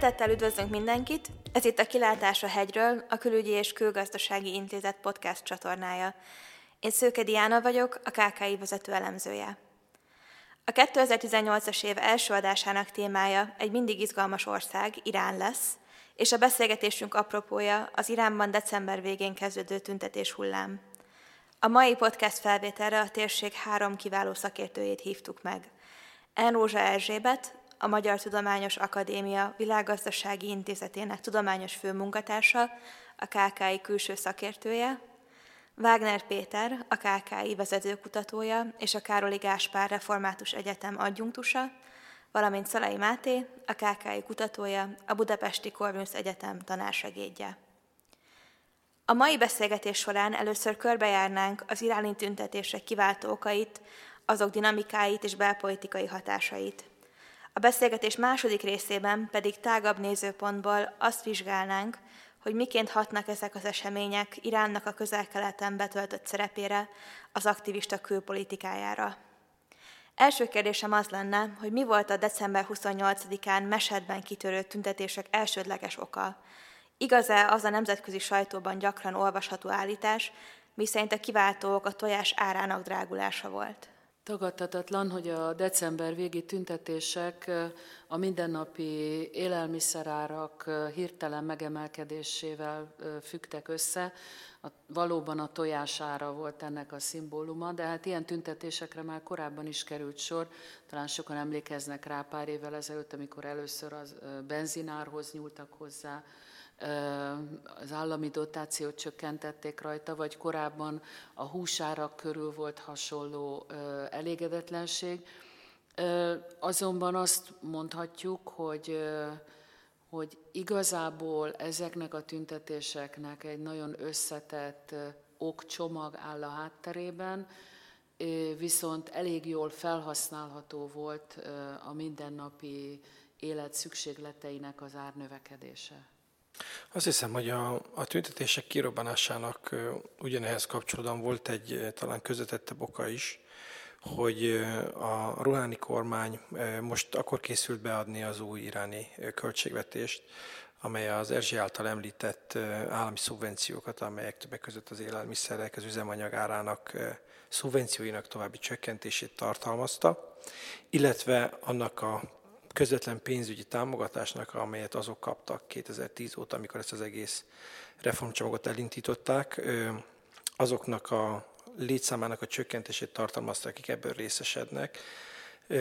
Szeretettel üdvözlünk mindenkit! Ez itt a Kilátás a hegyről, a Külügyi és Külgazdasági Intézet podcast csatornája. Én Szőke Diana vagyok, a KKI vezető elemzője. A 2018-as év első adásának témája egy mindig izgalmas ország, Irán lesz, és a beszélgetésünk apropója az Iránban december végén kezdődő tüntetés hullám. A mai podcast felvételre a térség három kiváló szakértőjét hívtuk meg. Enrózsa Erzsébet, a Magyar Tudományos Akadémia Világgazdasági Intézetének tudományos főmunkatársa, a KKI külső szakértője, Wagner Péter, a KKI vezetőkutatója és a Károli Gáspár Református Egyetem adjunktusa, valamint Szalai Máté, a KKI kutatója, a Budapesti Corvinus Egyetem tanársegédje. A mai beszélgetés során először körbejárnánk az iráni tüntetések kiváltó okait, azok dinamikáit és belpolitikai hatásait. A beszélgetés második részében pedig tágabb nézőpontból azt vizsgálnánk, hogy miként hatnak ezek az események Iránnak a közel-keleten betöltött szerepére, az aktivista külpolitikájára. Első kérdésem az lenne, hogy mi volt a december 28-án Mesedben kitörő tüntetések elsődleges oka. Igaz-e az a nemzetközi sajtóban gyakran olvasható állítás, miszerint a kiváltók a tojás árának drágulása volt? Tagadhatatlan, hogy a december végi tüntetések a mindennapi élelmiszerárak hirtelen megemelkedésével fügtek össze. A, valóban a tojására volt ennek a szimbóluma, de hát ilyen tüntetésekre már korábban is került sor. Talán sokan emlékeznek rá pár évvel ezelőtt, amikor először az benzinárhoz nyúltak hozzá, az állami dotációt csökkentették rajta, vagy korábban a húsárak körül volt hasonló elégedetlenség. Azonban azt mondhatjuk, hogy, hogy igazából ezeknek a tüntetéseknek egy nagyon összetett okcsomag áll a hátterében, viszont elég jól felhasználható volt a mindennapi élet szükségleteinek az árnövekedése. Azt hiszem, hogy a, a tüntetések kirobbanásának ugyanehhez kapcsolódóan volt egy talán közvetettebb oka is, hogy a ruháni kormány most akkor készült beadni az új iráni költségvetést, amely az Erzsi által említett állami szubvenciókat, amelyek többek között az élelmiszerek, az üzemanyag árának szubvencióinak további csökkentését tartalmazta, illetve annak a közvetlen pénzügyi támogatásnak, amelyet azok kaptak 2010 óta, amikor ezt az egész reformcsomagot elindították, azoknak a létszámának a csökkentését tartalmazták, akik ebből részesednek.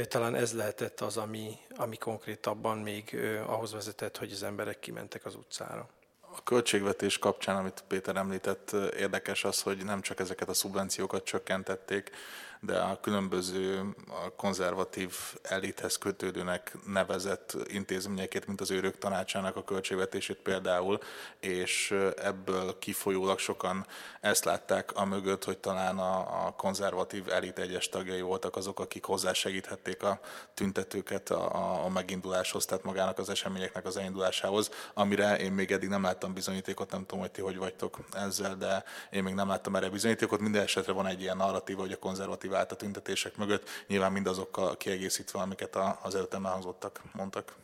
Talán ez lehetett az, ami, ami konkrétabban még ahhoz vezetett, hogy az emberek kimentek az utcára. A költségvetés kapcsán, amit Péter említett, érdekes az, hogy nem csak ezeket a szubvenciókat csökkentették, de a különböző konzervatív elithez kötődőnek nevezett intézményeket, mint az őrök tanácsának a költségvetését például, és ebből kifolyólag sokan ezt látták a mögött, hogy talán a, a konzervatív elit egyes tagjai voltak azok, akik hozzásegíthették a tüntetőket a, a meginduláshoz, tehát magának az eseményeknek az elindulásához, amire én még eddig nem láttam bizonyítékot, nem tudom, hogy ti hogy vagytok ezzel, de én még nem láttam erre bizonyítékot. Minden esetre van egy ilyen narratíva, hogy a konzervatív motivált a tüntetések mögött, nyilván mindazokkal kiegészítve, amiket az előttem elhangzottak, mondtak.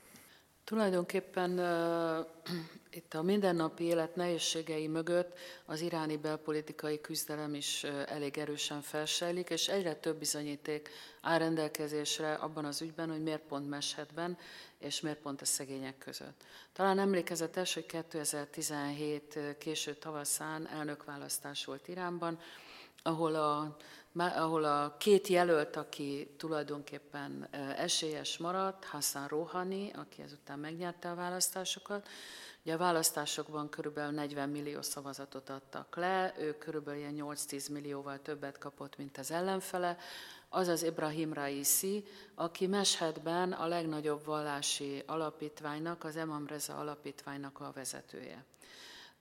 Tulajdonképpen uh, itt a mindennapi élet nehézségei mögött az iráni belpolitikai küzdelem is uh, elég erősen felsejlik, és egyre több bizonyíték áll rendelkezésre abban az ügyben, hogy miért pont Meshetben, és miért pont a szegények között. Talán emlékezetes, hogy 2017 késő tavaszán elnökválasztás volt Iránban, ahol a ahol a két jelölt, aki tulajdonképpen esélyes maradt, Hassan Rouhani, aki ezután megnyerte a választásokat, Ugye a választásokban körülbelül 40 millió szavazatot adtak le, ő körülbelül ilyen 8-10 millióval többet kapott, mint az ellenfele, azaz Ibrahim Raisi, aki Meshedben a legnagyobb vallási alapítványnak, az Emam Reza alapítványnak a vezetője.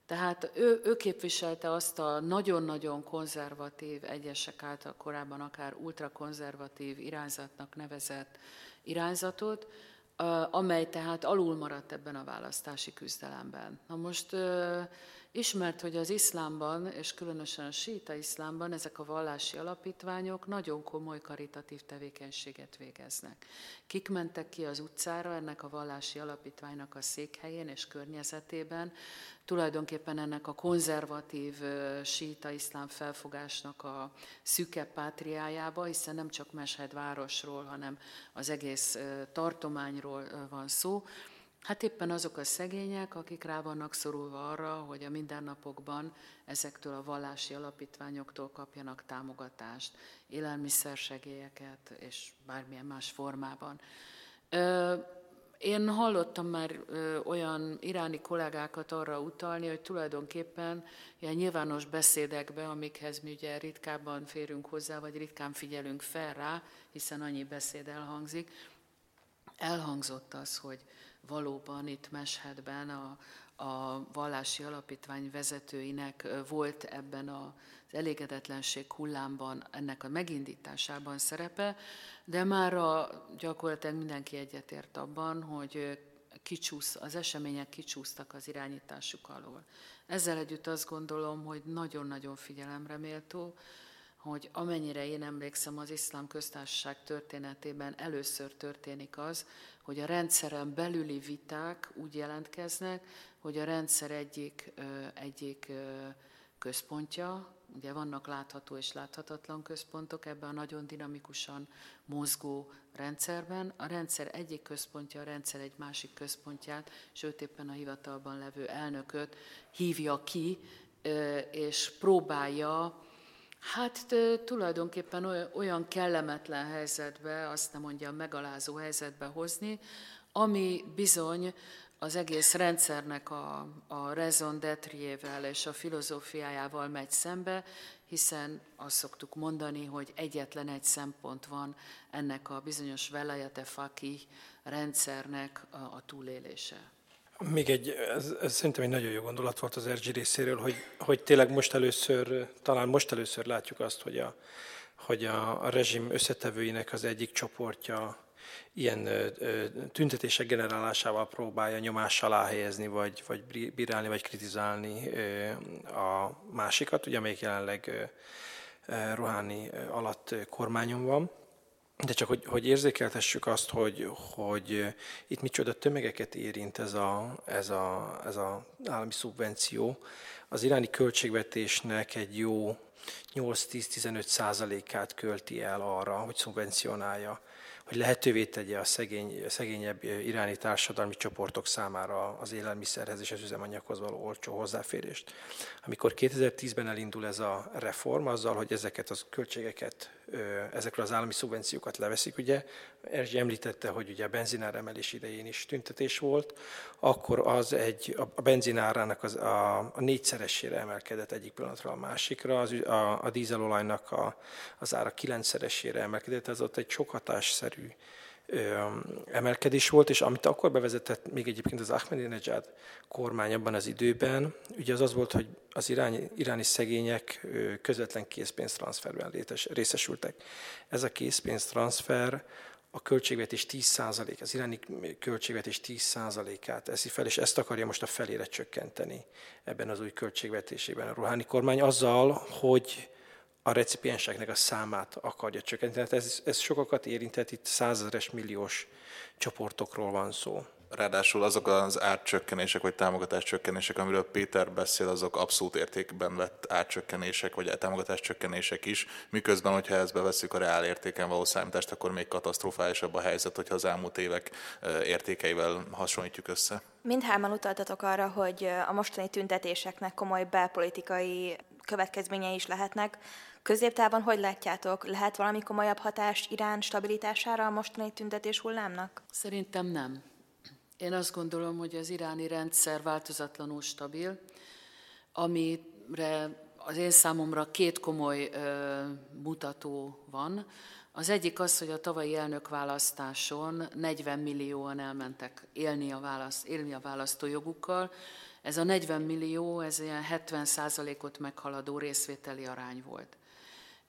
Tehát ő, ő képviselte azt a nagyon-nagyon konzervatív, egyesek által korábban akár ultrakonzervatív irányzatnak nevezett irányzatot, amely tehát alul maradt ebben a választási küzdelemben. Na most Ismert, hogy az iszlámban, és különösen a síta iszlámban ezek a vallási alapítványok nagyon komoly karitatív tevékenységet végeznek. Kik mentek ki az utcára ennek a vallási alapítványnak a székhelyén és környezetében, tulajdonképpen ennek a konzervatív síta iszlám felfogásnak a szüke pátriájába, hiszen nem csak Meshed városról, hanem az egész tartományról van szó, Hát éppen azok a szegények, akik rá vannak szorulva arra, hogy a mindennapokban ezektől a vallási alapítványoktól kapjanak támogatást, élelmiszersegélyeket és bármilyen más formában. Én hallottam már olyan iráni kollégákat arra utalni, hogy tulajdonképpen ilyen nyilvános beszédekbe, amikhez mi ugye ritkábban férünk hozzá, vagy ritkán figyelünk fel rá, hiszen annyi beszéd elhangzik, elhangzott az, hogy valóban itt Meshedben a, a vallási alapítvány vezetőinek volt ebben az elégedetlenség hullámban, ennek a megindításában szerepe, de már a, gyakorlatilag mindenki egyetért abban, hogy kicsúsz, az események kicsúsztak az irányításuk alól. Ezzel együtt azt gondolom, hogy nagyon-nagyon figyelemre méltó, hogy amennyire én emlékszem, az iszlám köztársaság történetében először történik az, hogy a rendszeren belüli viták úgy jelentkeznek, hogy a rendszer egyik, egyik központja, ugye vannak látható és láthatatlan központok ebben a nagyon dinamikusan mozgó rendszerben, a rendszer egyik központja, a rendszer egy másik központját, sőt éppen a hivatalban levő elnököt hívja ki, és próbálja Hát tulajdonképpen olyan kellemetlen helyzetbe, azt nem mondjam megalázó helyzetbe hozni, ami bizony az egész rendszernek a, a raison d'être és a filozófiájával megy szembe, hiszen azt szoktuk mondani, hogy egyetlen egy szempont van ennek a bizonyos velayate faki rendszernek a, a túlélése. Még egy, ez, ez szerintem egy nagyon jó gondolat volt az Erzsi részéről, hogy, hogy tényleg most először, talán most először látjuk azt, hogy a, hogy a, a rezsim összetevőinek az egyik csoportja ilyen ö, ö, tüntetések generálásával próbálja nyomás alá helyezni, vagy, vagy bírálni, vagy kritizálni ö, a másikat, ugye amelyik jelenleg ö, Roháni alatt kormányon van. De csak, hogy, hogy érzékeltessük azt, hogy, hogy itt micsoda tömegeket érint ez a, ez a, ez a állami szubvenció. Az iráni költségvetésnek egy jó 8-10-15 százalékát költi el arra, hogy szubvencionálja hogy lehetővé tegye a, szegény, a szegényebb iráni társadalmi csoportok számára az élelmiszerhez és az üzemanyaghoz való olcsó hozzáférést. Amikor 2010-ben elindul ez a reform, azzal, hogy ezeket az költségeket, ezekről az állami szubvenciókat leveszik, ugye, Erzsi említette, hogy ugye a benzinár emelés idején is tüntetés volt, akkor az egy, a benzinárának az, a, a négyszeresére emelkedett egyik pillanatra a másikra, az, a, a dízelolajnak a, az ára kilencszeresére emelkedett, ez ott egy sok hatásszerű emelkedés volt, és amit akkor bevezetett még egyébként az Ahmadinejad kormány abban az időben, ugye az az volt, hogy az iráni, iráni szegények közvetlen készpénztranszferben részesültek. Ez a készpénztranszfer a költségvetés 10%, az iráni költségvetés 10%-át eszi fel, és ezt akarja most a felére csökkenteni ebben az új költségvetésében a ruháni kormány, azzal, hogy a recipienseknek a számát akarja csökkenteni. Tehát ez, ez sokakat érintett, itt százezeres milliós csoportokról van szó. Ráadásul azok az árcsökkenések vagy támogatás csökkenések, amiről Péter beszél, azok abszolút értékben vett árcsökkenések vagy támogatás csökkenések is, miközben, hogyha ezt bevesszük a reál értéken való számítást, akkor még katasztrofálisabb a helyzet, hogyha az elmúlt évek értékeivel hasonlítjuk össze. Mindhárman utaltatok arra, hogy a mostani tüntetéseknek komoly belpolitikai következményei is lehetnek. Középtávon hogy látjátok? Lehet valami komolyabb hatás Irán stabilitására a mostani tüntetés hullámnak? Szerintem nem. Én azt gondolom, hogy az iráni rendszer változatlanul stabil, amire az én számomra két komoly ö, mutató van. Az egyik az, hogy a tavalyi elnökválasztáson 40 millióan elmentek élni a, választ, élni a választójogukkal. Ez a 40 millió, ez ilyen 70 ot meghaladó részvételi arány volt.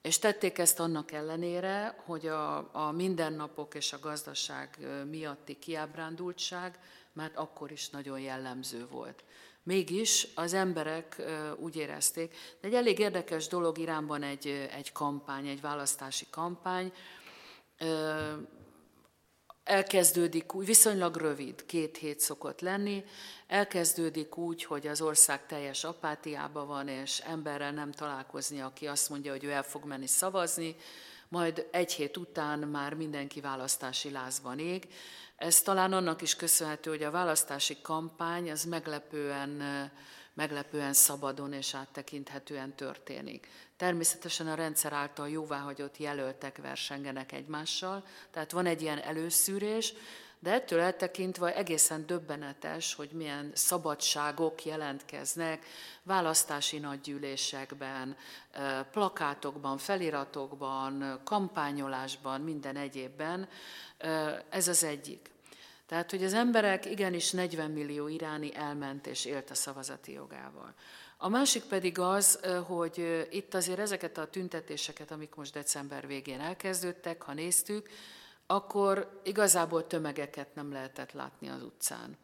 És tették ezt annak ellenére, hogy a, a mindennapok és a gazdaság miatti kiábrándultság már akkor is nagyon jellemző volt. Mégis az emberek úgy érezték. De egy elég érdekes dolog Iránban egy, egy kampány, egy választási kampány. Elkezdődik úgy, viszonylag rövid, két hét szokott lenni, elkezdődik úgy, hogy az ország teljes apátiában van, és emberrel nem találkozni, aki azt mondja, hogy ő el fog menni szavazni, majd egy hét után már mindenki választási lázban ég. Ez talán annak is köszönhető, hogy a választási kampány az meglepően, meglepően szabadon és áttekinthetően történik. Természetesen a rendszer által jóváhagyott jelöltek versengenek egymással, tehát van egy ilyen előszűrés, de ettől eltekintve egészen döbbenetes, hogy milyen szabadságok jelentkeznek választási nagygyűlésekben, plakátokban, feliratokban, kampányolásban, minden egyébben. Ez az egyik. Tehát, hogy az emberek igenis 40 millió iráni elment és élt a szavazati jogával. A másik pedig az, hogy itt azért ezeket a tüntetéseket, amik most december végén elkezdődtek, ha néztük, akkor igazából tömegeket nem lehetett látni az utcán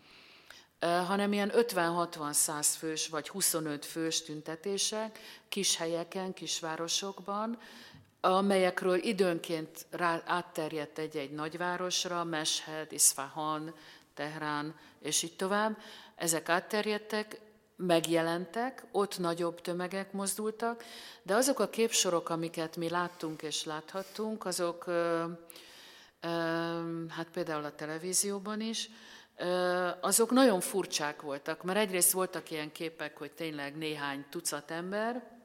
hanem ilyen 50-60-100 fős vagy 25 fős tüntetések kis helyeken, kisvárosokban, amelyekről időnként rá, átterjedt egy-egy nagyvárosra, Meshed, Isfahan, Tehrán, és így tovább. Ezek átterjedtek, megjelentek, ott nagyobb tömegek mozdultak, de azok a képsorok, amiket mi láttunk és láthattunk, azok hát például a televízióban is, azok nagyon furcsák voltak, mert egyrészt voltak ilyen képek, hogy tényleg néhány tucat ember,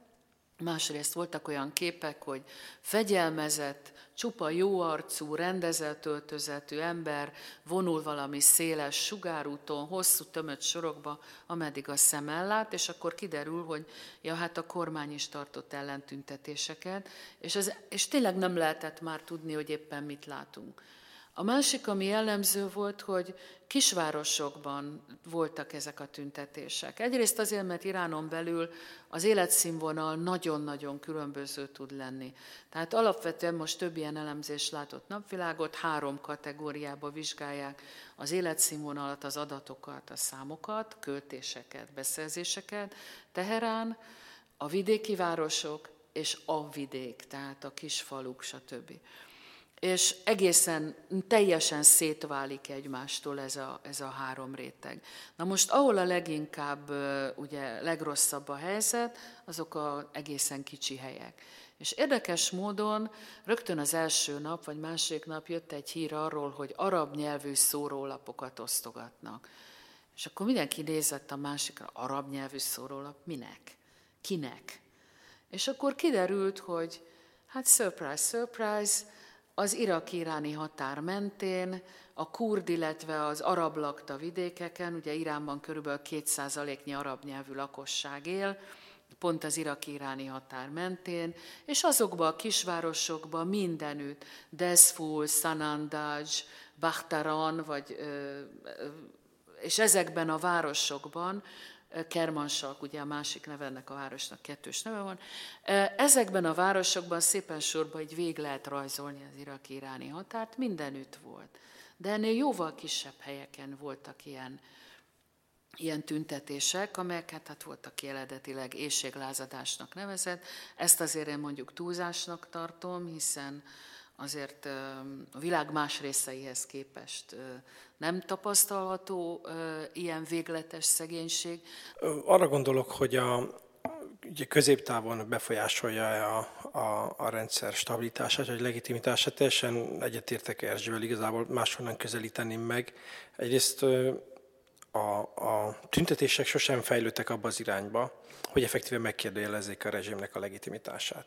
Másrészt voltak olyan képek, hogy fegyelmezett, csupa jóarcú, rendezett öltözetű ember vonul valami széles sugárúton, hosszú tömött sorokba, ameddig a szem ellát, és akkor kiderül, hogy ja, hát a kormány is tartott ellentüntetéseket, és, az, és tényleg nem lehetett már tudni, hogy éppen mit látunk. A másik, ami jellemző volt, hogy kisvárosokban voltak ezek a tüntetések. Egyrészt azért, mert Iránon belül az életszínvonal nagyon-nagyon különböző tud lenni. Tehát alapvetően most több ilyen elemzés látott napvilágot, három kategóriába vizsgálják az életszínvonalat, az adatokat, a számokat, költéseket, beszerzéseket. Teherán, a vidéki városok és a vidék, tehát a kisfaluk, stb és egészen teljesen szétválik egymástól ez a, ez a három réteg. Na most, ahol a leginkább, ugye legrosszabb a helyzet, azok a egészen kicsi helyek. És érdekes módon rögtön az első nap, vagy másik nap jött egy hír arról, hogy arab nyelvű szórólapokat osztogatnak. És akkor mindenki nézett a másikra, arab nyelvű szórólap, minek? Kinek? És akkor kiderült, hogy hát surprise, surprise, az irak-iráni határ mentén, a kurd, illetve az arab lakta vidékeken, ugye Iránban körülbelül 2%-nyi arab nyelvű lakosság él, pont az irak-iráni határ mentén, és azokban a kisvárosokban mindenütt, Desful, Sanandaj, Bakhtaran, vagy, és ezekben a városokban Kermansalk, ugye a másik neve ennek a városnak kettős neve van. Ezekben a városokban szépen sorba így vég lehet rajzolni az iraki-iráni határt, mindenütt volt. De ennél jóval kisebb helyeken voltak ilyen, ilyen tüntetések, amelyeket hát voltak eredetileg éjséglázadásnak nevezett. Ezt azért én mondjuk túlzásnak tartom, hiszen azért a világ más részeihez képest nem tapasztalható ilyen végletes szegénység. Arra gondolok, hogy a, ugye középtávon befolyásolja a, a, a rendszer stabilitását, vagy legitimitását. Teljesen egyetértek Erzsővel, igazából máshonnan közelíteném meg. Egyrészt a, a tüntetések sosem fejlődtek abba az irányba, hogy effektíven megkérdőjelezzék a rezsimnek a legitimitását.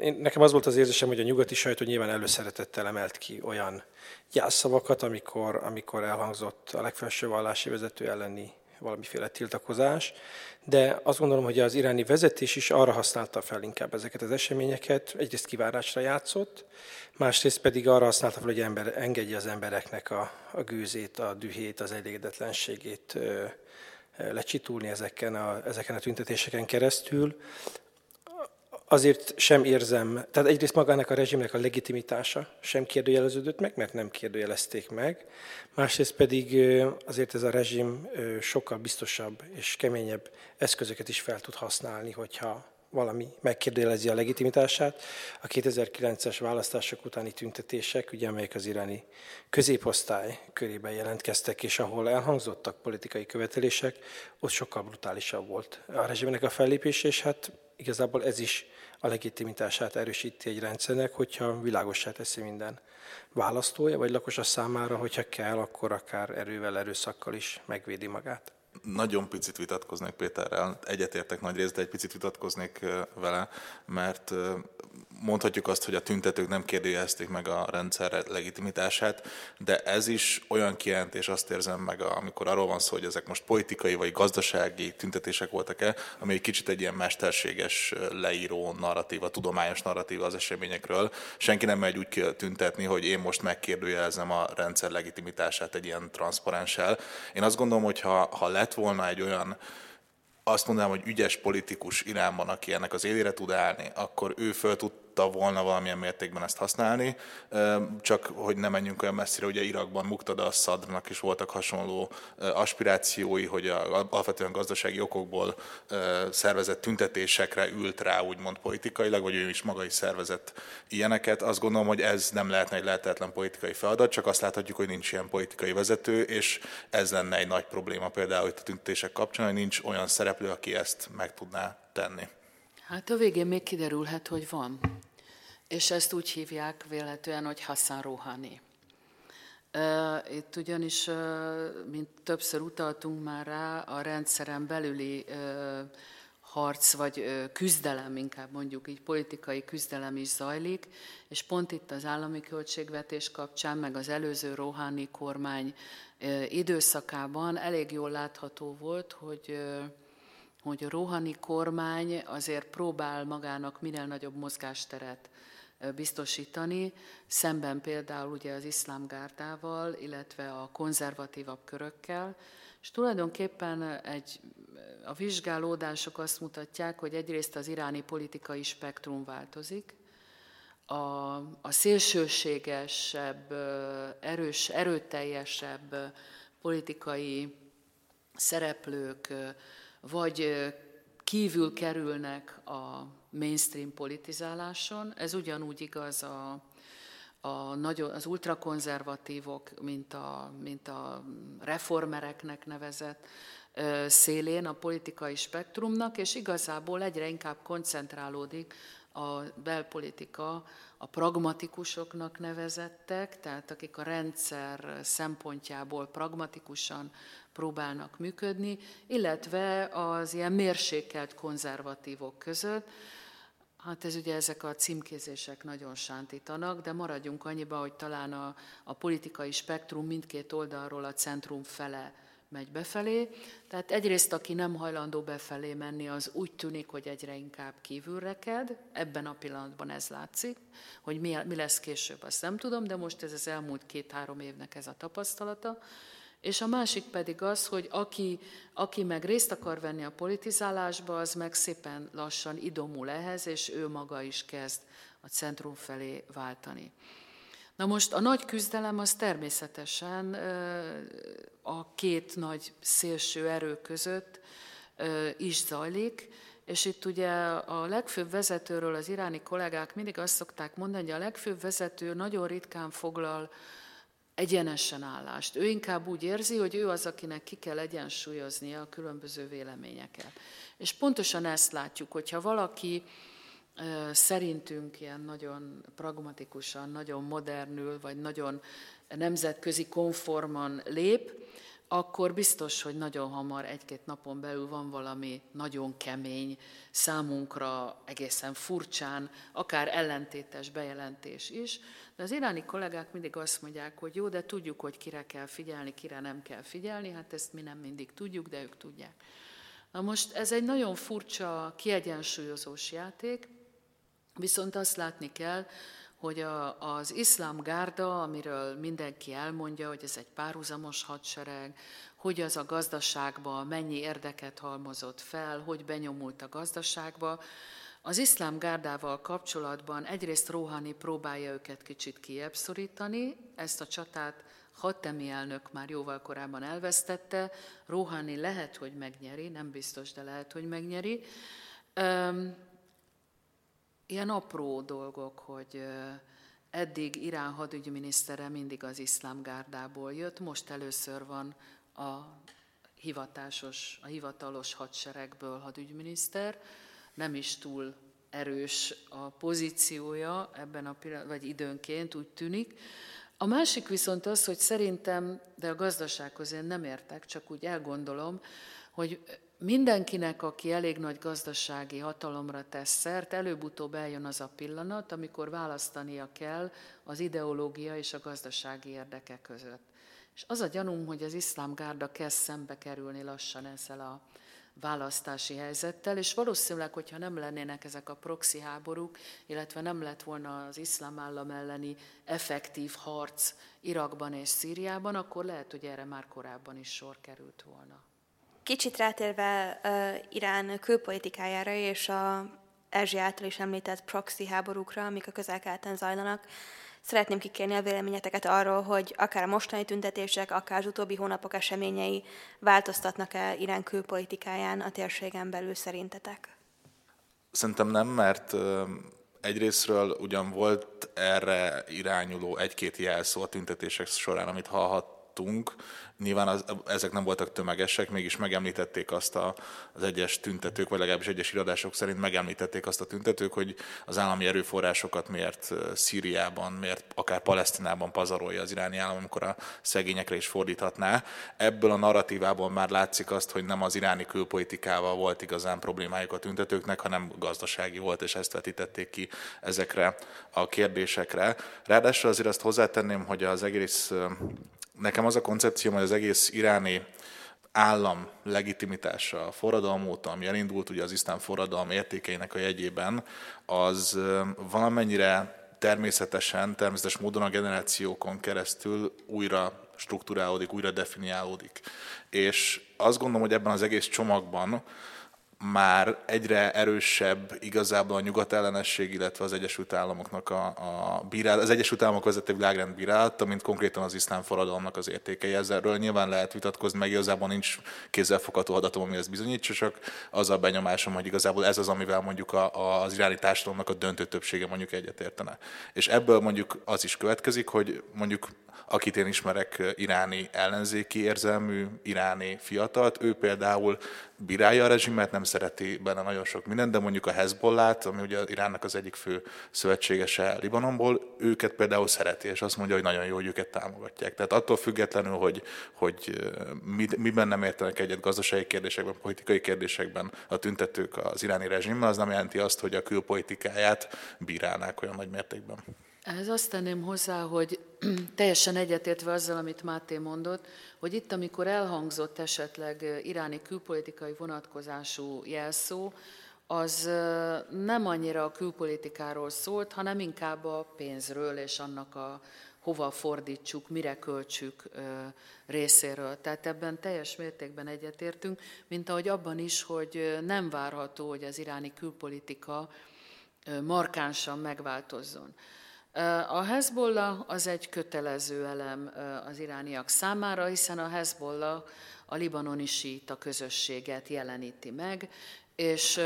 Én, nekem az volt az érzésem, hogy a nyugati sajtó nyilván előszeretettel emelt ki olyan jelszavakat, amikor, amikor elhangzott a legfelső vallási vezető elleni valamiféle tiltakozás, de azt gondolom, hogy az iráni vezetés is arra használta fel inkább ezeket az eseményeket, egyrészt kivárásra játszott, másrészt pedig arra használta fel, hogy ember, engedje az embereknek a, a gőzét, a dühét, az elégedetlenségét lecsitulni ezeken a, ezeken a tüntetéseken keresztül. Azért sem érzem, tehát egyrészt magának a rezsimnek a legitimitása sem kérdőjeleződött meg, mert nem kérdőjelezték meg, másrészt pedig azért ez a rezsim sokkal biztosabb és keményebb eszközöket is fel tud használni, hogyha valami megkérdőjelezi a legitimitását. A 2009-es választások utáni tüntetések, ugye, amelyek az iráni középosztály körében jelentkeztek, és ahol elhangzottak politikai követelések, ott sokkal brutálisabb volt a rezsimnek a fellépés, és hát igazából ez is a legitimitását erősíti egy rendszernek, hogyha világossá teszi minden választója vagy lakosa számára, hogyha kell, akkor akár erővel, erőszakkal is megvédi magát. Nagyon picit vitatkoznék Péterrel, egyetértek nagy részt, de egy picit vitatkoznék vele, mert mondhatjuk azt, hogy a tüntetők nem kérdőjelezték meg a rendszer legitimitását, de ez is olyan kijelentés, azt érzem meg, amikor arról van szó, hogy ezek most politikai vagy gazdasági tüntetések voltak-e, ami egy kicsit egy ilyen mesterséges leíró narratíva, tudományos narratíva az eseményekről. Senki nem megy úgy tüntetni, hogy én most megkérdőjelezem a rendszer legitimitását egy ilyen transzparenssel. Én azt gondolom, hogy ha, ha lett volna egy olyan azt mondanám, hogy ügyes politikus irányban, aki ennek az élére tud állni, akkor ő föl tud tudta volna valamilyen mértékben ezt használni, csak hogy nem menjünk olyan messzire, ugye Irakban Muktada Szadrnak is voltak hasonló aspirációi, hogy a, alapvetően gazdasági okokból szervezett tüntetésekre ült rá, úgymond politikailag, vagy ő is maga is szervezett ilyeneket. Azt gondolom, hogy ez nem lehetne egy lehetetlen politikai feladat, csak azt láthatjuk, hogy nincs ilyen politikai vezető, és ez lenne egy nagy probléma például itt a tüntetések kapcsán, hogy nincs olyan szereplő, aki ezt meg tudná tenni. Hát a végén még kiderülhet, hogy van. És ezt úgy hívják véletlenül, hogy Hassan Rouhani. Itt ugyanis, mint többször utaltunk már rá, a rendszeren belüli harc, vagy küzdelem, inkább mondjuk így politikai küzdelem is zajlik, és pont itt az állami költségvetés kapcsán, meg az előző Rohani kormány időszakában elég jól látható volt, hogy hogy a Rohani kormány azért próbál magának minél nagyobb mozgásteret biztosítani, szemben például ugye az iszlámgárdával, illetve a konzervatívabb körökkel, és tulajdonképpen egy, a vizsgálódások azt mutatják, hogy egyrészt az iráni politikai spektrum változik, a, a szélsőségesebb, erős, erőteljesebb politikai szereplők vagy kívül kerülnek a mainstream politizáláson. Ez ugyanúgy igaz a, a nagyon, az ultrakonzervatívok, mint a, mint a reformereknek nevezett szélén a politikai spektrumnak, és igazából egyre inkább koncentrálódik a belpolitika a pragmatikusoknak nevezettek, tehát akik a rendszer szempontjából pragmatikusan próbálnak működni, illetve az ilyen mérsékelt konzervatívok között. Hát ez ugye ezek a címkézések nagyon sántítanak, de maradjunk annyiba, hogy talán a, a politikai spektrum mindkét oldalról a centrum fele megy befelé. Tehát egyrészt, aki nem hajlandó befelé menni, az úgy tűnik, hogy egyre inkább kívülreked. Ebben a pillanatban ez látszik, hogy mi, mi lesz később, azt nem tudom, de most ez az elmúlt két-három évnek ez a tapasztalata. És a másik pedig az, hogy aki, aki meg részt akar venni a politizálásba, az meg szépen lassan idomul ehhez, és ő maga is kezd a centrum felé váltani. Na most a nagy küzdelem az természetesen a két nagy szélső erő között is zajlik, és itt ugye a legfőbb vezetőről az iráni kollégák mindig azt szokták mondani, hogy a legfőbb vezető nagyon ritkán foglal egyenesen állást. Ő inkább úgy érzi, hogy ő az, akinek ki kell egyensúlyoznia a különböző véleményeket. És pontosan ezt látjuk, hogyha valaki szerintünk ilyen nagyon pragmatikusan, nagyon modernül, vagy nagyon nemzetközi konforman lép, akkor biztos, hogy nagyon hamar, egy-két napon belül van valami nagyon kemény, számunkra egészen furcsán, akár ellentétes bejelentés is. De az iráni kollégák mindig azt mondják, hogy jó, de tudjuk, hogy kire kell figyelni, kire nem kell figyelni, hát ezt mi nem mindig tudjuk, de ők tudják. Na most ez egy nagyon furcsa, kiegyensúlyozós játék, viszont azt látni kell, hogy a, az iszlám gárda, amiről mindenki elmondja, hogy ez egy párhuzamos hadsereg, hogy az a gazdaságba mennyi érdeket halmozott fel, hogy benyomult a gazdaságba, Az iszlám gárdával kapcsolatban egyrészt Rohani próbálja őket kicsit kiebb ezt a csatát Hattemi elnök már jóval korábban elvesztette, Rohani lehet, hogy megnyeri, nem biztos, de lehet, hogy megnyeri. Ilyen apró dolgok, hogy eddig Irán hadügyminisztere mindig az iszlám gárdából jött, most először van a hivatásos, a hivatalos hadseregből hadügyminiszter, nem is túl erős a pozíciója ebben a pillanatban, vagy időnként úgy tűnik. A másik viszont az, hogy szerintem, de a gazdasághoz én nem értek, csak úgy elgondolom, hogy mindenkinek, aki elég nagy gazdasági hatalomra tesz szert, előbb-utóbb eljön az a pillanat, amikor választania kell az ideológia és a gazdasági érdekek között. És az a gyanúm, hogy az iszlám gárda kezd szembe kerülni lassan ezzel a választási helyzettel, és valószínűleg, hogyha nem lennének ezek a proxy háborúk, illetve nem lett volna az iszlám állam elleni effektív harc Irakban és Szíriában, akkor lehet, hogy erre már korábban is sor került volna. Kicsit rátérve uh, Irán külpolitikájára és a Erzsi által is említett proxy háborúkra, amik a közel zajlanak, Szeretném kikérni a véleményeteket arról, hogy akár a mostani tüntetések, akár az utóbbi hónapok eseményei változtatnak-e Irán külpolitikáján a térségen belül szerintetek? Szerintem nem, mert egyrésztről ugyan volt erre irányuló egy-két jelszó a tüntetések során, amit hallhattunk, Nyilván az, ezek nem voltak tömegesek, mégis megemlítették azt a, az egyes tüntetők, vagy legalábbis egyes iradások szerint megemlítették azt a tüntetők, hogy az állami erőforrásokat miért Szíriában, miért akár Palesztinában pazarolja az iráni állam, amikor a szegényekre is fordíthatná. Ebből a narratívából már látszik azt, hogy nem az iráni külpolitikával volt igazán problémájuk a tüntetőknek, hanem gazdasági volt, és ezt vetítették ki ezekre a kérdésekre. Ráadásul azért azt hozzátenném, hogy az egész nekem az a koncepció, hogy az egész iráni állam legitimitása a forradalom óta, ami elindult ugye az isztán forradalom értékeinek a jegyében, az valamennyire természetesen, természetes módon a generációkon keresztül újra strukturálódik, újra definiálódik. És azt gondolom, hogy ebben az egész csomagban már egyre erősebb igazából a nyugat ellenesség, illetve az Egyesült Államoknak a, a bírálat, az Egyesült Államok vezette világrend bírálata, mint konkrétan az iszlám forradalomnak az értékei. Ezzelről nyilván lehet vitatkozni, meg igazából nincs kézzelfogható adatom, ami ezt bizonyítsa, csak az a benyomásom, hogy igazából ez az, amivel mondjuk a, a, az iráni társadalomnak a döntő többsége mondjuk egyetértene. És ebből mondjuk az is következik, hogy mondjuk akit én ismerek iráni ellenzéki érzelmű, iráni fiatalt, ő például bírálja a rezsimet, nem szereti benne nagyon sok mindent, de mondjuk a Hezbollát, ami ugye Iránnak az egyik fő szövetségese Libanonból, őket például szereti, és azt mondja, hogy nagyon jó, hogy őket támogatják. Tehát attól függetlenül, hogy, hogy miben nem értenek egyet gazdasági kérdésekben, politikai kérdésekben a tüntetők az iráni rezsimmel, az nem jelenti azt, hogy a külpolitikáját bírálnák olyan nagy mértékben. Ez azt tenném hozzá, hogy teljesen egyetértve azzal, amit Máté mondott, hogy itt, amikor elhangzott esetleg iráni külpolitikai vonatkozású jelszó, az nem annyira a külpolitikáról szólt, hanem inkább a pénzről és annak a hova fordítsuk, mire költsük részéről. Tehát ebben teljes mértékben egyetértünk, mint ahogy abban is, hogy nem várható, hogy az iráni külpolitika markánsan megváltozzon. A Hezbollah az egy kötelező elem az irániak számára, hiszen a Hezbollah a libanoni síta közösséget jeleníti meg, és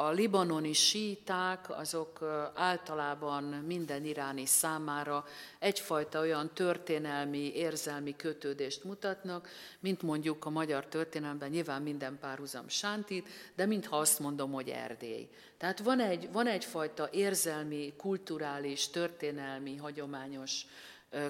a libanoni síták azok általában minden iráni számára egyfajta olyan történelmi, érzelmi kötődést mutatnak, mint mondjuk a magyar történelemben nyilván minden párhuzam sántít, de mintha azt mondom, hogy Erdély. Tehát van, egy, van egyfajta érzelmi, kulturális, történelmi, hagyományos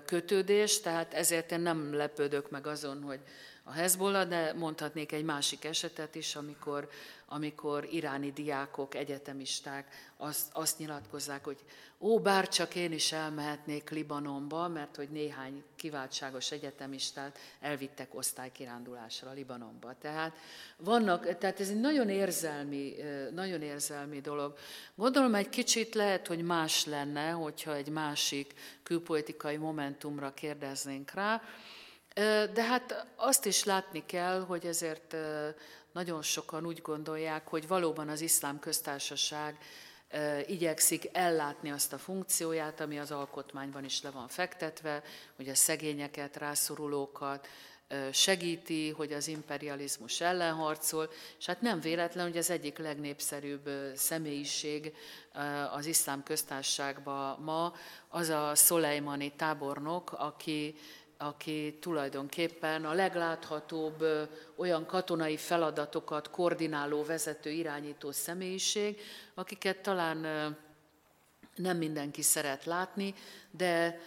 kötődés, tehát ezért én nem lepődök meg azon, hogy a Hezbollah, de mondhatnék egy másik esetet is, amikor amikor iráni diákok, egyetemisták azt, azt nyilatkozzák, hogy ó, bár csak én is elmehetnék Libanonba, mert hogy néhány kiváltságos egyetemistát elvittek osztálykirándulásra Libanonba. Tehát, vannak, tehát ez egy nagyon érzelmi, nagyon érzelmi dolog. Gondolom egy kicsit lehet, hogy más lenne, hogyha egy másik külpolitikai momentumra kérdeznénk rá, de hát azt is látni kell, hogy ezért nagyon sokan úgy gondolják, hogy valóban az iszlám köztársaság igyekszik ellátni azt a funkcióját, ami az alkotmányban is le van fektetve, hogy a szegényeket, rászorulókat segíti, hogy az imperializmus ellen harcol, és hát nem véletlen, hogy az egyik legnépszerűbb személyiség az iszlám köztársaságban ma az a Szolejmani tábornok, aki aki tulajdonképpen a legláthatóbb olyan katonai feladatokat koordináló, vezető, irányító személyiség, akiket talán nem mindenki szeret látni, de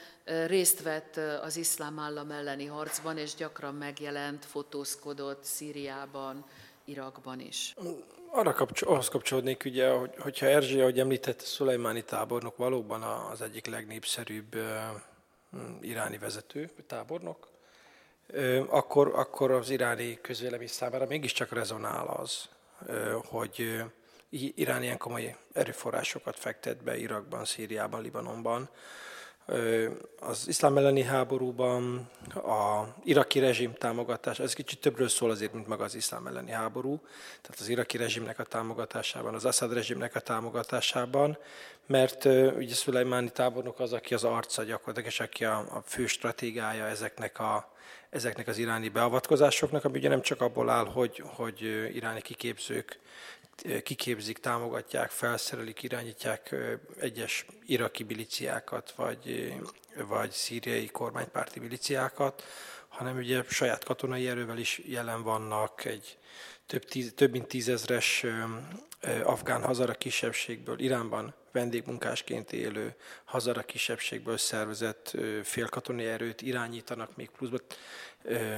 részt vett az iszlám állam elleni harcban, és gyakran megjelent, fotózkodott Szíriában, Irakban is. Arra kapcsol, ahhoz kapcsolódnék, ugye, hogy, hogyha Erzsé, ahogy említette, Szulajmáni tábornok valóban az egyik legnépszerűbb iráni vezető, tábornok, akkor, akkor az iráni közvélemény számára mégiscsak rezonál az, hogy Irán ilyen komoly erőforrásokat fektet be Irakban, Szíriában, Libanonban, az iszlám elleni háborúban a iraki rezsim támogatás, ez kicsit többről szól azért, mint maga az iszlám elleni háború, tehát az iraki rezsimnek a támogatásában, az Assad rezsimnek a támogatásában, mert ugye Szulajmáni tábornok az, aki az arca gyakorlatilag, és aki a, a fő stratégája ezeknek, a, ezeknek az iráni beavatkozásoknak, ami ugye nem csak abból áll, hogy, hogy iráni kiképzők kiképzik, támogatják, felszerelik, irányítják egyes iraki miliciákat, vagy, vagy szíriai kormánypárti miliciákat, hanem ugye saját katonai erővel is jelen vannak, egy több, tíz, több mint tízezres afgán hazara kisebbségből, Iránban vendégmunkásként élő hazara kisebbségből szervezett félkatonai erőt irányítanak még pluszban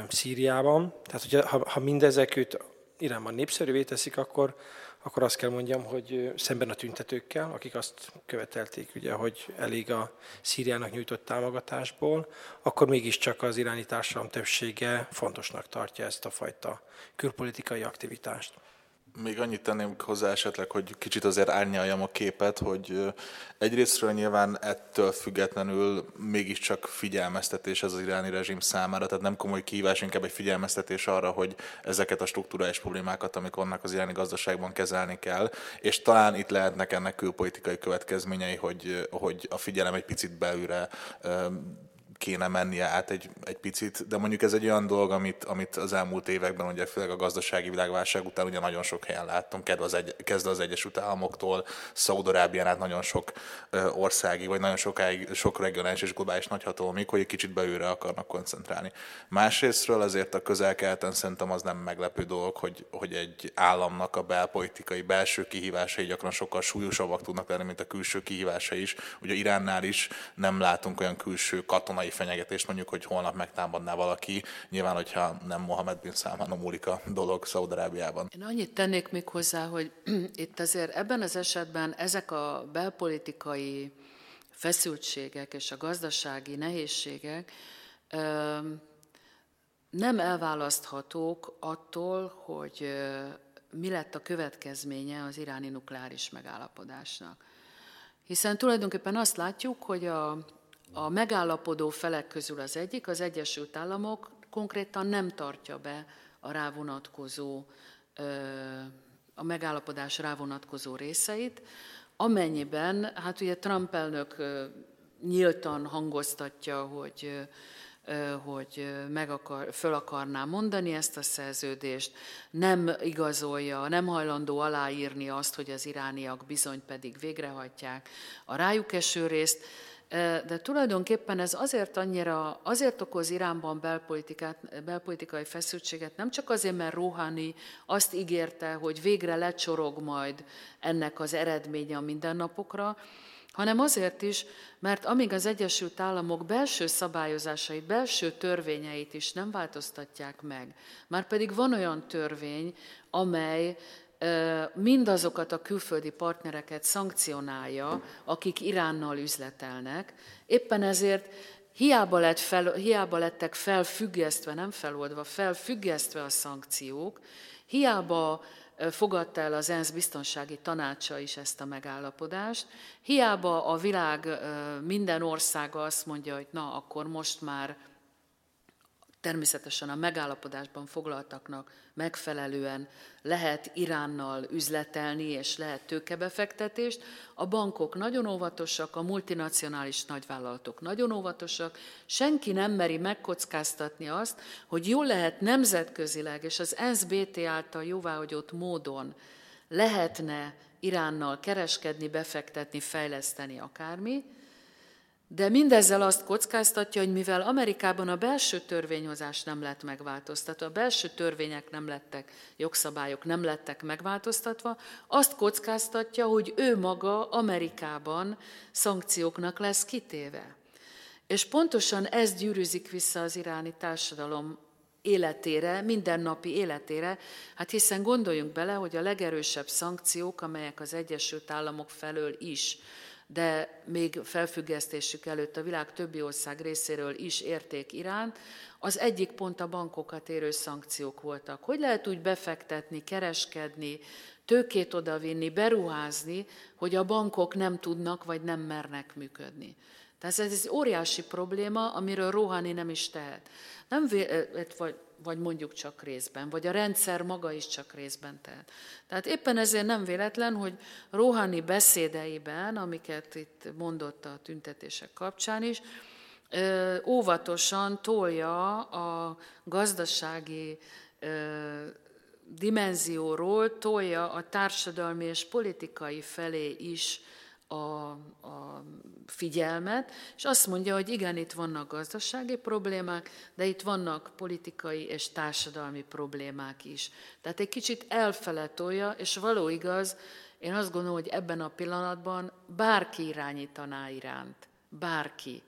Szíriában. Tehát, hogyha, ha, mindezek őt Iránban népszerűvé teszik, akkor, akkor azt kell mondjam, hogy szemben a tüntetőkkel, akik azt követelték, ugye, hogy elég a Szíriának nyújtott támogatásból, akkor mégiscsak az iráni társadalom többsége fontosnak tartja ezt a fajta külpolitikai aktivitást. Még annyit tenném hozzá esetleg, hogy kicsit azért árnyaljam a képet, hogy egyrésztről nyilván ettől függetlenül mégiscsak figyelmeztetés ez az iráni rezsim számára, tehát nem komoly kihívás, inkább egy figyelmeztetés arra, hogy ezeket a struktúrális problémákat, amik vannak az iráni gazdaságban kezelni kell, és talán itt lehetnek ennek külpolitikai következményei, hogy, hogy a figyelem egy picit belülre kéne mennie át egy, egy picit, de mondjuk ez egy olyan dolog, amit, amit az elmúlt években, ugye főleg a gazdasági világválság után ugye nagyon sok helyen láttam, kezdve az, egy, kezdve az Egyesült Államoktól, Szaudarábián át nagyon sok országi, vagy nagyon sokáig, sok regionális és globális nagyhatalomig, hogy egy kicsit belőle akarnak koncentrálni. Másrésztről azért a közel-keleten szerintem az nem meglepő dolog, hogy, hogy egy államnak a belpolitikai belső kihívásai gyakran sokkal súlyosabbak tudnak lenni, mint a külső kihívásai is. Ugye Iránnál is nem látunk olyan külső katonai fenyegetést, mondjuk, hogy holnap megtámadná valaki, nyilván, hogyha nem Mohamed bin Salman múlik a dolog Szaudarábiában. Én annyit tennék még hozzá, hogy itt azért ebben az esetben ezek a belpolitikai feszültségek és a gazdasági nehézségek nem elválaszthatók attól, hogy mi lett a következménye az iráni nukleáris megállapodásnak. Hiszen tulajdonképpen azt látjuk, hogy a a megállapodó felek közül az egyik, az Egyesült Államok konkrétan nem tartja be a rávonatkozó, a megállapodás rávonatkozó részeit, amennyiben, hát ugye Trump elnök nyíltan hangoztatja, hogy hogy meg akar, föl akarná mondani ezt a szerződést, nem igazolja, nem hajlandó aláírni azt, hogy az irániak bizony pedig végrehajtják a rájuk eső részt, de tulajdonképpen ez azért annyira, azért okoz Iránban belpolitikát, belpolitikai feszültséget, nem csak azért, mert Rouhani azt ígérte, hogy végre lecsorog majd ennek az eredménye a mindennapokra, hanem azért is, mert amíg az Egyesült Államok belső szabályozásait, belső törvényeit is nem változtatják meg, már pedig van olyan törvény, amely mindazokat a külföldi partnereket szankcionálja, akik Iránnal üzletelnek. Éppen ezért hiába, lett fel, hiába lettek felfüggesztve, nem feloldva, felfüggesztve a szankciók, hiába fogadta el az ENSZ biztonsági tanácsa is ezt a megállapodást. Hiába a világ minden országa azt mondja, hogy na, akkor most már természetesen a megállapodásban foglaltaknak megfelelően lehet Iránnal üzletelni, és lehet tőkebefektetést. A bankok nagyon óvatosak, a multinacionális nagyvállalatok nagyon óvatosak. Senki nem meri megkockáztatni azt, hogy jól lehet nemzetközileg és az SBT által jóváhagyott módon lehetne Iránnal kereskedni, befektetni, fejleszteni akármi, de mindezzel azt kockáztatja, hogy mivel Amerikában a belső törvényhozás nem lett megváltoztatva, a belső törvények nem lettek, jogszabályok nem lettek megváltoztatva, azt kockáztatja, hogy ő maga Amerikában szankcióknak lesz kitéve. És pontosan ez gyűrűzik vissza az iráni társadalom életére, mindennapi életére, hát hiszen gondoljunk bele, hogy a legerősebb szankciók, amelyek az Egyesült Államok felől is de még felfüggesztésük előtt a világ többi ország részéről is érték iránt, az egyik pont a bankokat érő szankciók voltak. Hogy lehet úgy befektetni, kereskedni, tőkét odavinni, beruházni, hogy a bankok nem tudnak vagy nem mernek működni. Tehát ez egy óriási probléma, amiről Rohani nem is tehet. Nem vé- vagy vagy mondjuk csak részben, vagy a rendszer maga is csak részben tehet. Tehát éppen ezért nem véletlen, hogy Rohani beszédeiben, amiket itt mondott a tüntetések kapcsán is, óvatosan tolja a gazdasági dimenzióról, tolja a társadalmi és politikai felé is a, a figyelmet, és azt mondja, hogy igen, itt vannak gazdasági problémák, de itt vannak politikai és társadalmi problémák is. Tehát egy kicsit elfeletolja, és való igaz, én azt gondolom, hogy ebben a pillanatban bárki irányítaná iránt, bárki.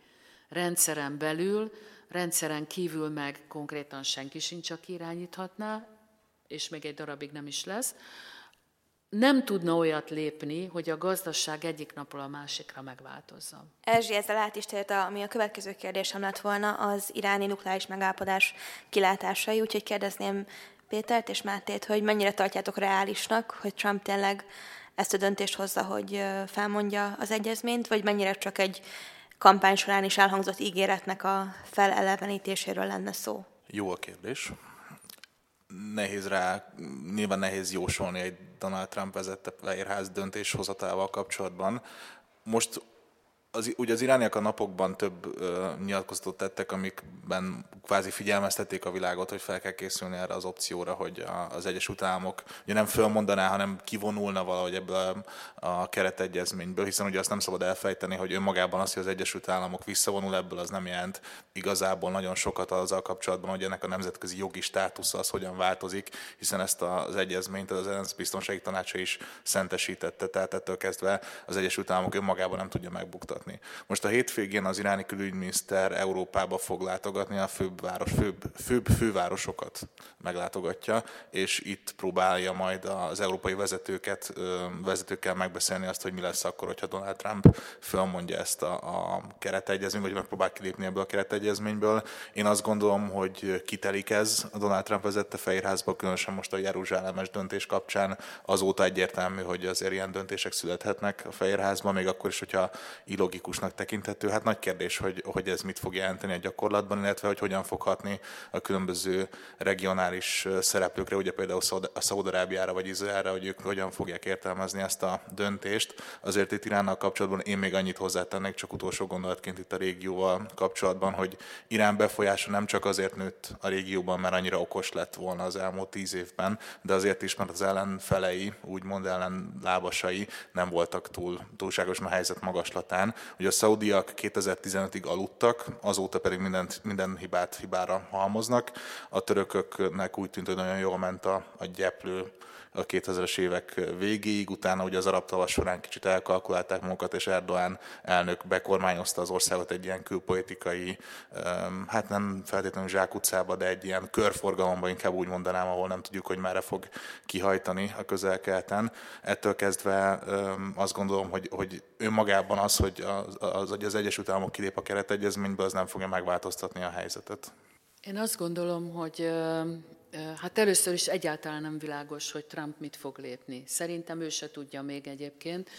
Rendszeren belül, rendszeren kívül meg konkrétan senki sincs, aki irányíthatná, és még egy darabig nem is lesz, nem tudna olyat lépni, hogy a gazdaság egyik napról a másikra megváltozzon. Erzsi ezzel át is tért, ami a következő kérdésem lett volna, az iráni nukleáris megállapodás kilátásai, úgyhogy kérdezném Pétert és Mátét, hogy mennyire tartjátok reálisnak, hogy Trump tényleg ezt a döntést hozza, hogy felmondja az egyezményt, vagy mennyire csak egy kampány során is elhangzott ígéretnek a felelevenítéséről lenne szó? Jó a kérdés nehéz rá, nyilván nehéz jósolni egy Donald Trump vezette Fehérház döntéshozatával kapcsolatban. Most az, ugye az irániak a napokban több ö, nyilatkozatot tettek, amikben kvázi figyelmeztették a világot, hogy fel kell készülni erre az opcióra, hogy a, az Egyesült Államok ugye nem fölmondaná, hanem kivonulna valahogy ebből a, a keretegyezményből, hiszen ugye azt nem szabad elfejteni, hogy önmagában az, hogy az Egyesült Államok visszavonul ebből, az nem jelent igazából nagyon sokat azzal kapcsolatban, hogy ennek a nemzetközi jogi státusza az hogyan változik, hiszen ezt az egyezményt az ENSZ biztonsági tanácsa is szentesítette, tehát ettől kezdve az Egyesült Államok önmagában nem tudja megbuktatni látogatni. Most a hétvégén az iráni külügyminiszter Európába fog látogatni, a főbb, város, főbb, főbb fővárosokat meglátogatja, és itt próbálja majd az európai vezetőket, vezetőkkel megbeszélni azt, hogy mi lesz akkor, hogyha Donald Trump fölmondja ezt a, a keretegyezményt, vagy megpróbál kilépni ebből a keretegyezményből. Én azt gondolom, hogy kitelik ez a Donald Trump vezette Fehérházba, különösen most a Jeruzsálemes döntés kapcsán azóta egyértelmű, hogy azért ilyen döntések születhetnek a Fehérházban, még akkor is, hogyha illogi logikusnak tekinthető. Hát nagy kérdés, hogy, hogy ez mit fog jelenteni a gyakorlatban, illetve hogy hogyan fog hatni a különböző regionális szereplőkre, ugye például a Szaudarábiára vagy Izraelre, hogy ők hogyan fogják értelmezni ezt a döntést. Azért itt Iránnal kapcsolatban én még annyit hozzátennék, csak utolsó gondolatként itt a régióval kapcsolatban, hogy Irán befolyása nem csak azért nőtt a régióban, mert annyira okos lett volna az elmúlt tíz évben, de azért is, mert az ellenfelei, úgymond ellenlábasai nem voltak túl, túlságosan a helyzet magaslatán hogy a szaudiak 2015-ig aludtak, azóta pedig minden, minden hibát hibára halmoznak. A törököknek úgy tűnt, hogy nagyon jól ment a, a gyeplő a 2000-es évek végéig, utána ugye az arab tavas során kicsit elkalkulálták magukat, és Erdoğan elnök bekormányozta az országot egy ilyen külpolitikai, hát nem feltétlenül zsákutcába, de egy ilyen körforgalomba inkább úgy mondanám, ahol nem tudjuk, hogy merre fog kihajtani a közelkelten. Ettől kezdve azt gondolom, hogy, hogy önmagában az, hogy az, az, az Egyesült Államok kilép a keretegyezményből, az nem fogja megváltoztatni a helyzetet. Én azt gondolom, hogy Hát először is egyáltalán nem világos, hogy Trump mit fog lépni. Szerintem ő se tudja még egyébként,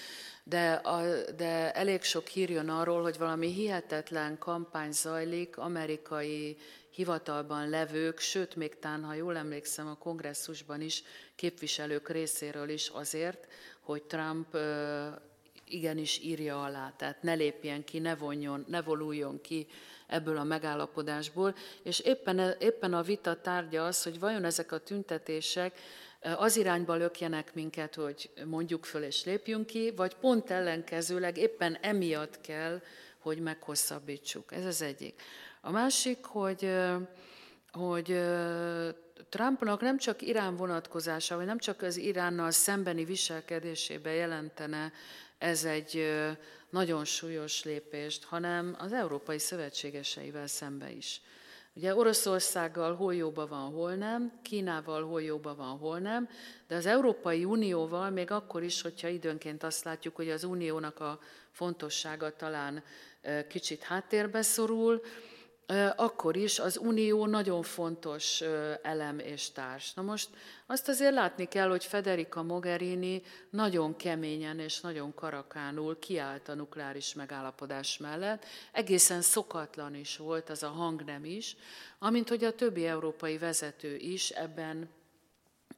de, a, de elég sok hír jön arról, hogy valami hihetetlen kampány zajlik amerikai hivatalban levők, sőt, még tán, ha jól emlékszem, a kongresszusban is képviselők részéről is azért, hogy Trump igenis írja alá, tehát ne lépjen ki, ne vonjon, ne voluljon ki ebből a megállapodásból, és éppen, éppen a vita tárgya az, hogy vajon ezek a tüntetések az irányba lökjenek minket, hogy mondjuk föl és lépjünk ki, vagy pont ellenkezőleg éppen emiatt kell, hogy meghosszabbítsuk. Ez az egyik. A másik, hogy, hogy Trumpnak nem csak Irán vonatkozása, vagy nem csak az Iránnal szembeni viselkedésébe jelentene ez egy nagyon súlyos lépést, hanem az európai szövetségeseivel szembe is. Ugye Oroszországgal hol jóba van, hol nem, Kínával hol jóba van, hol nem, de az Európai Unióval még akkor is, hogyha időnként azt látjuk, hogy az uniónak a fontossága talán kicsit háttérbe szorul, akkor is az Unió nagyon fontos elem és társ. Na most azt azért látni kell, hogy Federica Mogherini nagyon keményen és nagyon karakánul kiállt a nukleáris megállapodás mellett. Egészen szokatlan is volt az a hangnem is, amint hogy a többi európai vezető is ebben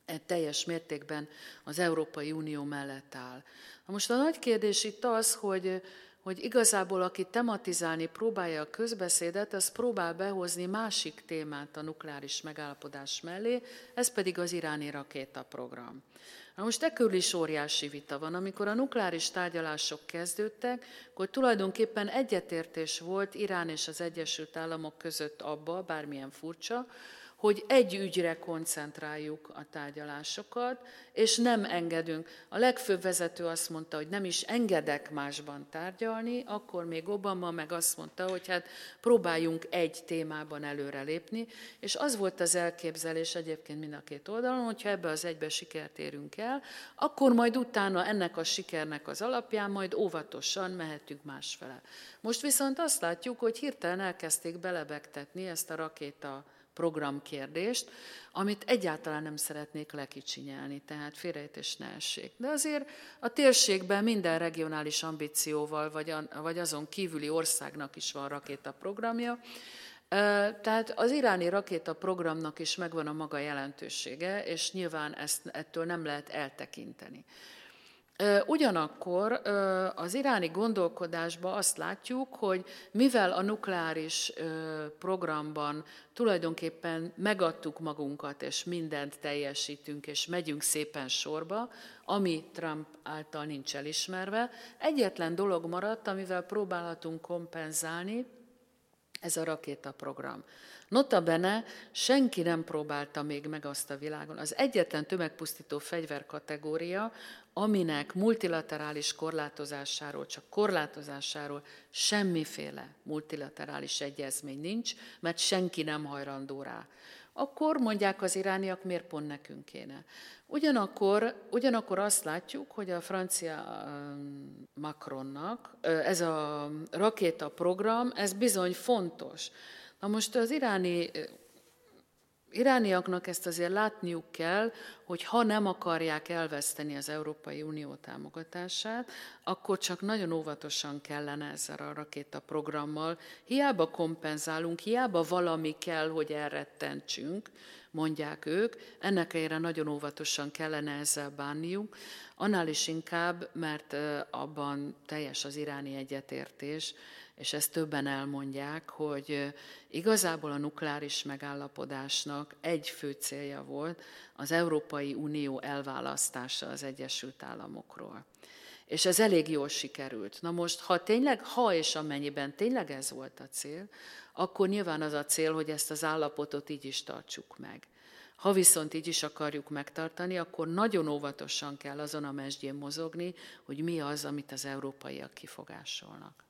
e teljes mértékben az Európai Unió mellett áll. Na most a nagy kérdés itt az, hogy hogy igazából aki tematizálni próbálja a közbeszédet, az próbál behozni másik témát a nukleáris megállapodás mellé, ez pedig az iráni rakétaprogram. Na most e körül is óriási vita van. Amikor a nukleáris tárgyalások kezdődtek, akkor tulajdonképpen egyetértés volt Irán és az Egyesült Államok között abba, bármilyen furcsa, hogy egy ügyre koncentráljuk a tárgyalásokat, és nem engedünk. A legfőbb vezető azt mondta, hogy nem is engedek másban tárgyalni, akkor még Obama meg azt mondta, hogy hát próbáljunk egy témában előrelépni, és az volt az elképzelés egyébként mind a két oldalon, hogyha ebbe az egybe sikert érünk el, akkor majd utána ennek a sikernek az alapján majd óvatosan mehetünk másfele. Most viszont azt látjuk, hogy hirtelen elkezdték belebegtetni ezt a rakéta programkérdést, amit egyáltalán nem szeretnék lekicsinyelni, tehát félrejtés ne essék. De azért a térségben minden regionális ambícióval, vagy, a, vagy azon kívüli országnak is van rakétaprogramja, tehát az iráni rakétaprogramnak is megvan a maga jelentősége, és nyilván ezt, ettől nem lehet eltekinteni. Ugyanakkor az iráni gondolkodásban azt látjuk, hogy mivel a nukleáris programban tulajdonképpen megadtuk magunkat, és mindent teljesítünk, és megyünk szépen sorba, ami Trump által nincs elismerve, egyetlen dolog maradt, amivel próbálhatunk kompenzálni, ez a rakétaprogram. Notabene senki nem próbálta még meg azt a világon. Az egyetlen tömegpusztító fegyver kategória, aminek multilaterális korlátozásáról, csak korlátozásáról semmiféle multilaterális egyezmény nincs, mert senki nem hajlandó rá. Akkor mondják az irániak, miért pont nekünk kéne. Ugyanakkor, ugyanakkor azt látjuk, hogy a francia Macronnak ez a rakéta program, ez bizony fontos. Na most az iráni irániaknak ezt azért látniuk kell, hogy ha nem akarják elveszteni az Európai Unió támogatását, akkor csak nagyon óvatosan kellene ezzel a rakétaprogrammal. Hiába kompenzálunk, hiába valami kell, hogy elrettentsünk, mondják ők, ennek helyére nagyon óvatosan kellene ezzel bánniuk, annál is inkább, mert abban teljes az iráni egyetértés, és ezt többen elmondják, hogy igazából a nukleáris megállapodásnak egy fő célja volt az Európai Unió elválasztása az Egyesült Államokról. És ez elég jól sikerült. Na most, ha tényleg, ha és amennyiben tényleg ez volt a cél, akkor nyilván az a cél, hogy ezt az állapotot így is tartsuk meg. Ha viszont így is akarjuk megtartani, akkor nagyon óvatosan kell azon a mesdjén mozogni, hogy mi az, amit az európaiak kifogásolnak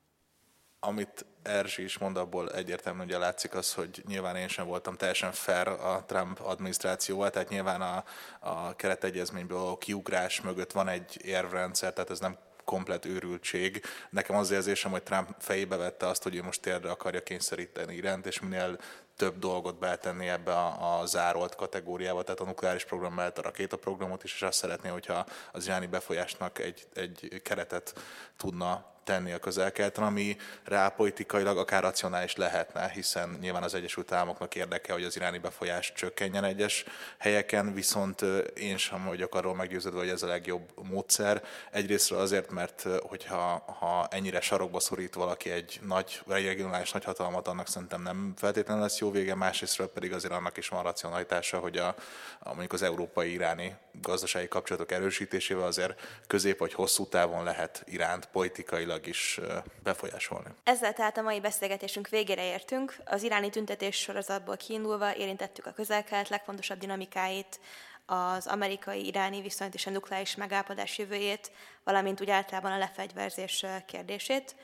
amit Erzsi is mond, abból egyértelműen ugye látszik az, hogy nyilván én sem voltam teljesen fair a Trump adminisztrációval, tehát nyilván a, a keretegyezményből a kiugrás mögött van egy érvrendszer, tehát ez nem komplet őrültség. Nekem az érzésem, hogy Trump fejébe vette azt, hogy ő most térdre akarja kényszeríteni Iránt, és minél több dolgot betenni ebbe a, a zárolt kategóriába, tehát a nukleáris program mellett a rakétaprogramot is, és azt szeretné, hogyha az iráni befolyásnak egy, egy keretet tudna tenni a közelkeleten, ami reálpolitikailag akár racionális lehetne, hiszen nyilván az Egyesült Államoknak érdeke, hogy az iráni befolyás csökkenjen egyes helyeken, viszont én sem vagyok arról meggyőződve, hogy ez a legjobb módszer. Egyrésztről azért, mert hogyha ha ennyire sarokba szorít valaki egy nagy regionális nagyhatalmat, annak szerintem nem feltétlenül lesz jó vége, másrésztről pedig azért annak is van racionalitása, hogy a, a mondjuk az európai-iráni gazdasági kapcsolatok erősítésével azért közép vagy hosszú távon lehet Iránt politikailag is befolyásolni. Ezzel tehát a mai beszélgetésünk végére értünk. Az iráni tüntetés sorozatból kiindulva érintettük a közel-kelet legfontosabb dinamikáit, az amerikai-iráni viszonyt és a nukleáris megállapodás jövőjét, valamint úgy általában a lefegyverzés kérdését.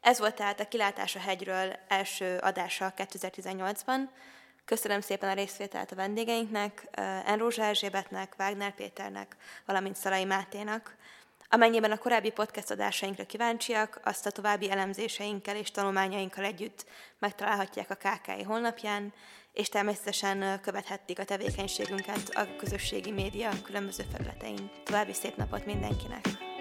Ez volt tehát a Kilátás a hegyről első adása 2018-ban. Köszönöm szépen a részvételt a vendégeinknek, Enrózsa Erzsébetnek, Wagner Péternek, valamint Szalai Máténak. Amennyiben a korábbi podcast adásainkra kíváncsiak, azt a további elemzéseinkkel és tanulmányainkkal együtt megtalálhatják a KKI honlapján, és természetesen követhetik a tevékenységünket a közösségi média különböző felületein. További szép napot mindenkinek!